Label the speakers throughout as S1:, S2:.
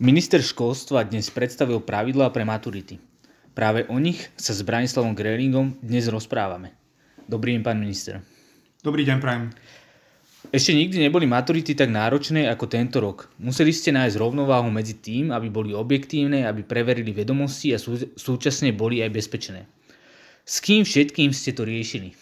S1: Minister školstva dnes predstavil pravidlá pre maturity. Práve o nich sa s Branislavom Grelingom dnes rozprávame. Dobrý deň, pán minister.
S2: Dobrý deň, prajem.
S1: Ešte nikdy neboli maturity tak náročné ako tento rok. Museli ste nájsť rovnováhu medzi tým, aby boli objektívne, aby preverili vedomosti a sú, súčasne boli aj bezpečné. S kým všetkým ste to riešili?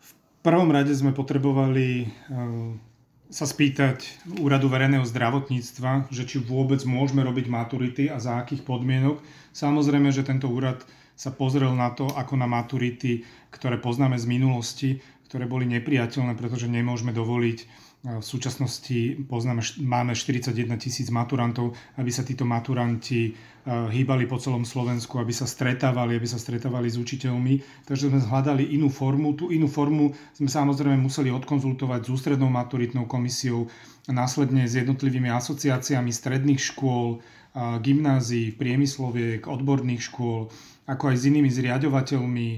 S2: V prvom rade sme potrebovali eh, sa spýtať Úradu verejného zdravotníctva, že či vôbec môžeme robiť maturity a za akých podmienok. Samozrejme, že tento úrad sa pozrel na to, ako na maturity, ktoré poznáme z minulosti, ktoré boli nepriateľné, pretože nemôžeme dovoliť v súčasnosti poznáme, máme 41 tisíc maturantov, aby sa títo maturanti e, hýbali po celom Slovensku, aby sa stretávali, aby sa stretávali s učiteľmi. Takže sme hľadali inú formu. Tú inú formu sme samozrejme museli odkonzultovať s ústrednou maturitnou komisiou, následne s jednotlivými asociáciami stredných škôl, gymnázií, priemysloviek, odborných škôl, ako aj s inými zriadovateľmi,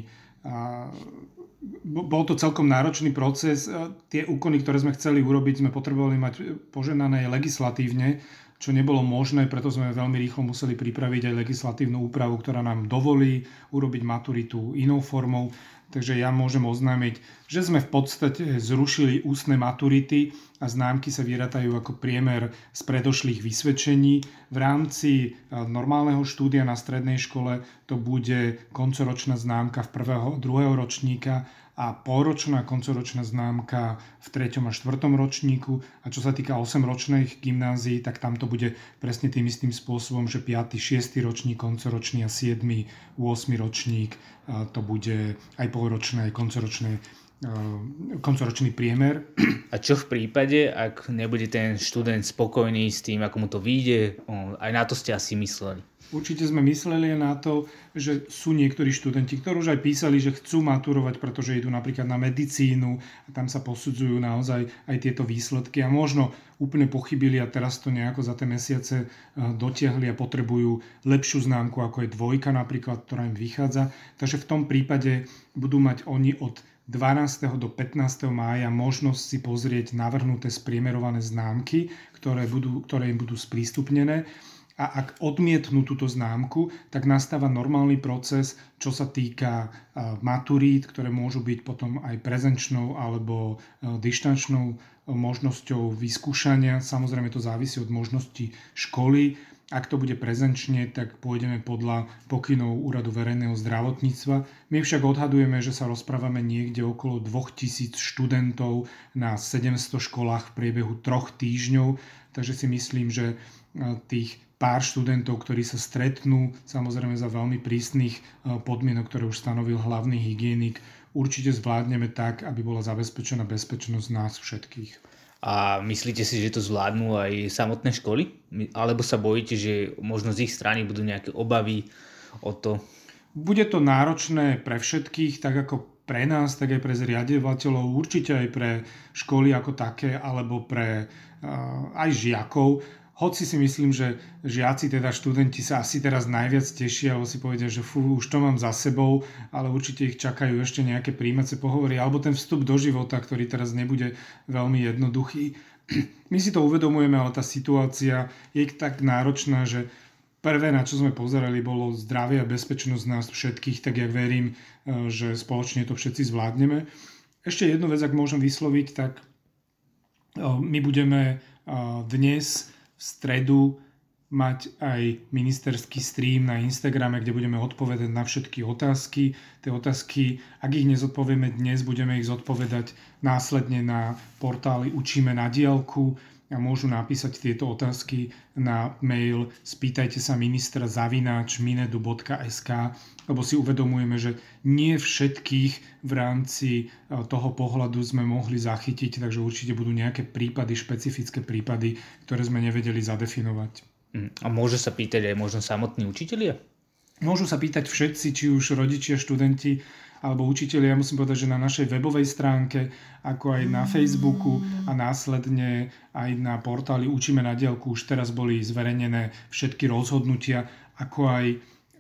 S2: bol to celkom náročný proces. Tie úkony, ktoré sme chceli urobiť, sme potrebovali mať poženané legislatívne, čo nebolo možné, preto sme veľmi rýchlo museli pripraviť aj legislatívnu úpravu, ktorá nám dovolí urobiť maturitu inou formou. Takže ja môžem oznámiť, že sme v podstate zrušili ústne maturity a známky sa vyratajú ako priemer z predošlých vysvedčení. V rámci e, normálneho štúdia na strednej škole to bude koncoročná známka v prvého, druhého ročníka a polročná koncoročná známka v 3. a 4. ročníku a čo sa týka 8-ročných gymnázií, tak tam to bude presne tým istým spôsobom, že 5., 6. ročník koncoročný a 7., 8. ročník to bude aj polročné, aj koncoročné koncoročný priemer.
S1: A čo v prípade, ak nebude ten študent spokojný s tým, ako mu to vyjde? Aj na to ste asi mysleli.
S2: Určite sme mysleli na to, že sú niektorí študenti, ktorí už aj písali, že chcú maturovať, pretože idú napríklad na medicínu a tam sa posudzujú naozaj aj tieto výsledky a možno úplne pochybili a teraz to nejako za tie mesiace eh, dotiahli a potrebujú lepšiu známku, ako je dvojka napríklad, ktorá im vychádza. Takže v tom prípade budú mať oni od 12. do 15. mája možnosť si pozrieť navrhnuté spriemerované známky, ktoré, budú, ktoré im budú sprístupnené a ak odmietnú túto známku, tak nastáva normálny proces, čo sa týka maturít, ktoré môžu byť potom aj prezenčnou alebo dištančnou možnosťou vyskúšania. Samozrejme to závisí od možnosti školy. Ak to bude prezenčne, tak pôjdeme podľa pokynov Úradu verejného zdravotníctva. My však odhadujeme, že sa rozprávame niekde okolo 2000 študentov na 700 školách v priebehu troch týždňov, takže si myslím, že tých pár študentov, ktorí sa stretnú, samozrejme za veľmi prísnych e, podmienok, ktoré už stanovil hlavný hygienik, určite zvládneme tak, aby bola zabezpečená bezpečnosť nás všetkých.
S1: A myslíte si, že to zvládnu aj samotné školy? Alebo sa bojíte, že možno z ich strany budú nejaké obavy o to?
S2: Bude to náročné pre všetkých, tak ako pre nás, tak aj pre zriadovateľov, určite aj pre školy ako také, alebo pre uh, aj žiakov hoci si myslím, že žiaci, teda študenti sa asi teraz najviac tešia, alebo si povedia, že fú, už to mám za sebou, ale určite ich čakajú ešte nejaké príjmace pohovory, alebo ten vstup do života, ktorý teraz nebude veľmi jednoduchý. My si to uvedomujeme, ale tá situácia je tak náročná, že prvé, na čo sme pozerali, bolo zdravie a bezpečnosť nás všetkých, tak ja verím, e, že spoločne to všetci zvládneme. Ešte jednu vec, ak môžem vysloviť, tak e, my budeme e, dnes stredu mať aj ministerský stream na Instagrame, kde budeme odpovedať na všetky otázky. Tie otázky, ak ich nezodpovieme dnes, budeme ich zodpovedať následne na portáli Učíme na diálku môžu napísať tieto otázky na mail spýtajte sa ministra zavináč minedu.sk lebo si uvedomujeme, že nie všetkých v rámci e, toho pohľadu sme mohli zachytiť, takže určite budú nejaké prípady, špecifické prípady, ktoré sme nevedeli zadefinovať.
S1: Mm, a môže sa pýtať aj možno samotní učitelia?
S2: Môžu sa pýtať všetci, či už rodičia, študenti, alebo učiteľi, ja musím povedať, že na našej webovej stránke, ako aj na Facebooku a následne aj na portáli Učíme na dielku už teraz boli zverejnené všetky rozhodnutia, ako aj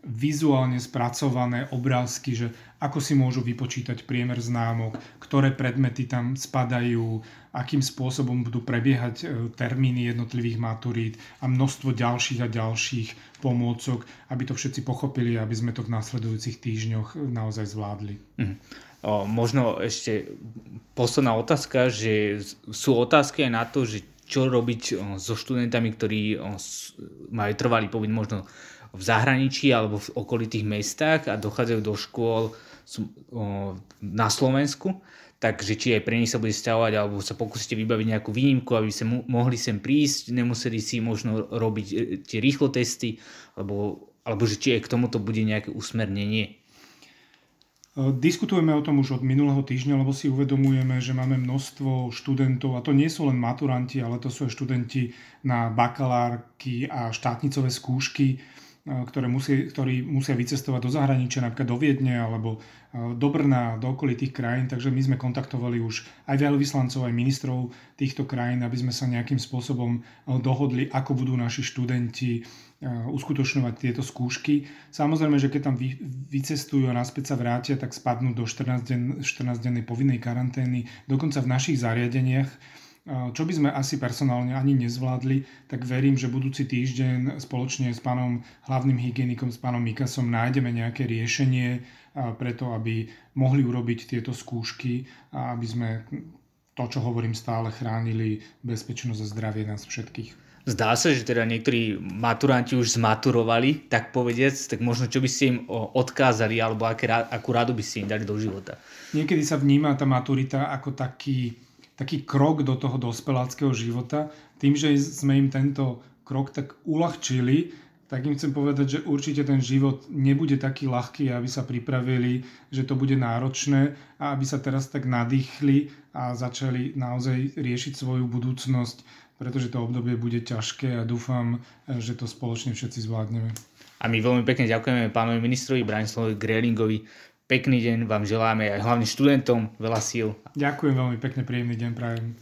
S2: vizuálne spracované obrázky, že ako si môžu vypočítať priemer známok, ktoré predmety tam spadajú, akým spôsobom budú prebiehať e, termíny jednotlivých maturít a množstvo ďalších a ďalších pomôcok, aby to všetci pochopili, aby sme to v následujúcich týždňoch naozaj zvládli. Mm.
S1: O, možno ešte posledná otázka, že sú otázky aj na to, že čo robiť so študentami, ktorí majú trvalý pobyt možno v zahraničí alebo v okolitých mestách a dochádzajú do škôl na Slovensku, takže či aj pre nich sa bude stiahovať alebo sa pokúsite vybaviť nejakú výnimku, aby sa mohli sem prísť, nemuseli si možno robiť e, tie rýchlo testy, alebo, alebo že či aj k tomuto bude nejaké usmernenie. E,
S2: diskutujeme o tom už od minulého týždňa, lebo si uvedomujeme, že máme množstvo študentov, a to nie sú len maturanti, ale to sú aj študenti na bakalárky a štátnicové skúšky, ktoré musí, ktorí musia vycestovať do zahraničia, napríklad do Viedne alebo do Brna, do okolitých krajín. Takže my sme kontaktovali už aj veľvyslancov, aj ministrov týchto krajín, aby sme sa nejakým spôsobom dohodli, ako budú naši študenti uskutočňovať tieto skúšky. Samozrejme, že keď tam vycestujú a naspäť sa vrátia, tak spadnú do 14-dennej 14 povinnej karantény, dokonca v našich zariadeniach čo by sme asi personálne ani nezvládli, tak verím, že budúci týždeň spoločne s pánom hlavným hygienikom, s pánom Mikasom nájdeme nejaké riešenie preto, aby mohli urobiť tieto skúšky a aby sme to, čo hovorím, stále chránili bezpečnosť a zdravie nás všetkých.
S1: Zdá sa, že teda niektorí maturanti už zmaturovali, tak povediac, tak možno čo by ste im odkázali alebo aké, akú radu by ste im dali do života?
S2: Niekedy sa vníma tá maturita ako taký taký krok do toho dospeláckého života. Tým, že sme im tento krok tak uľahčili, tak im chcem povedať, že určite ten život nebude taký ľahký, aby sa pripravili, že to bude náročné a aby sa teraz tak nadýchli a začali naozaj riešiť svoju budúcnosť, pretože to obdobie bude ťažké a dúfam, že to spoločne všetci zvládneme.
S1: A my veľmi pekne ďakujeme pánovi ministrovi Branislavovi Grelingovi Pekný deň vám želáme aj hlavne študentom, veľa síl.
S2: Ďakujem veľmi pekne, príjemný deň prajem.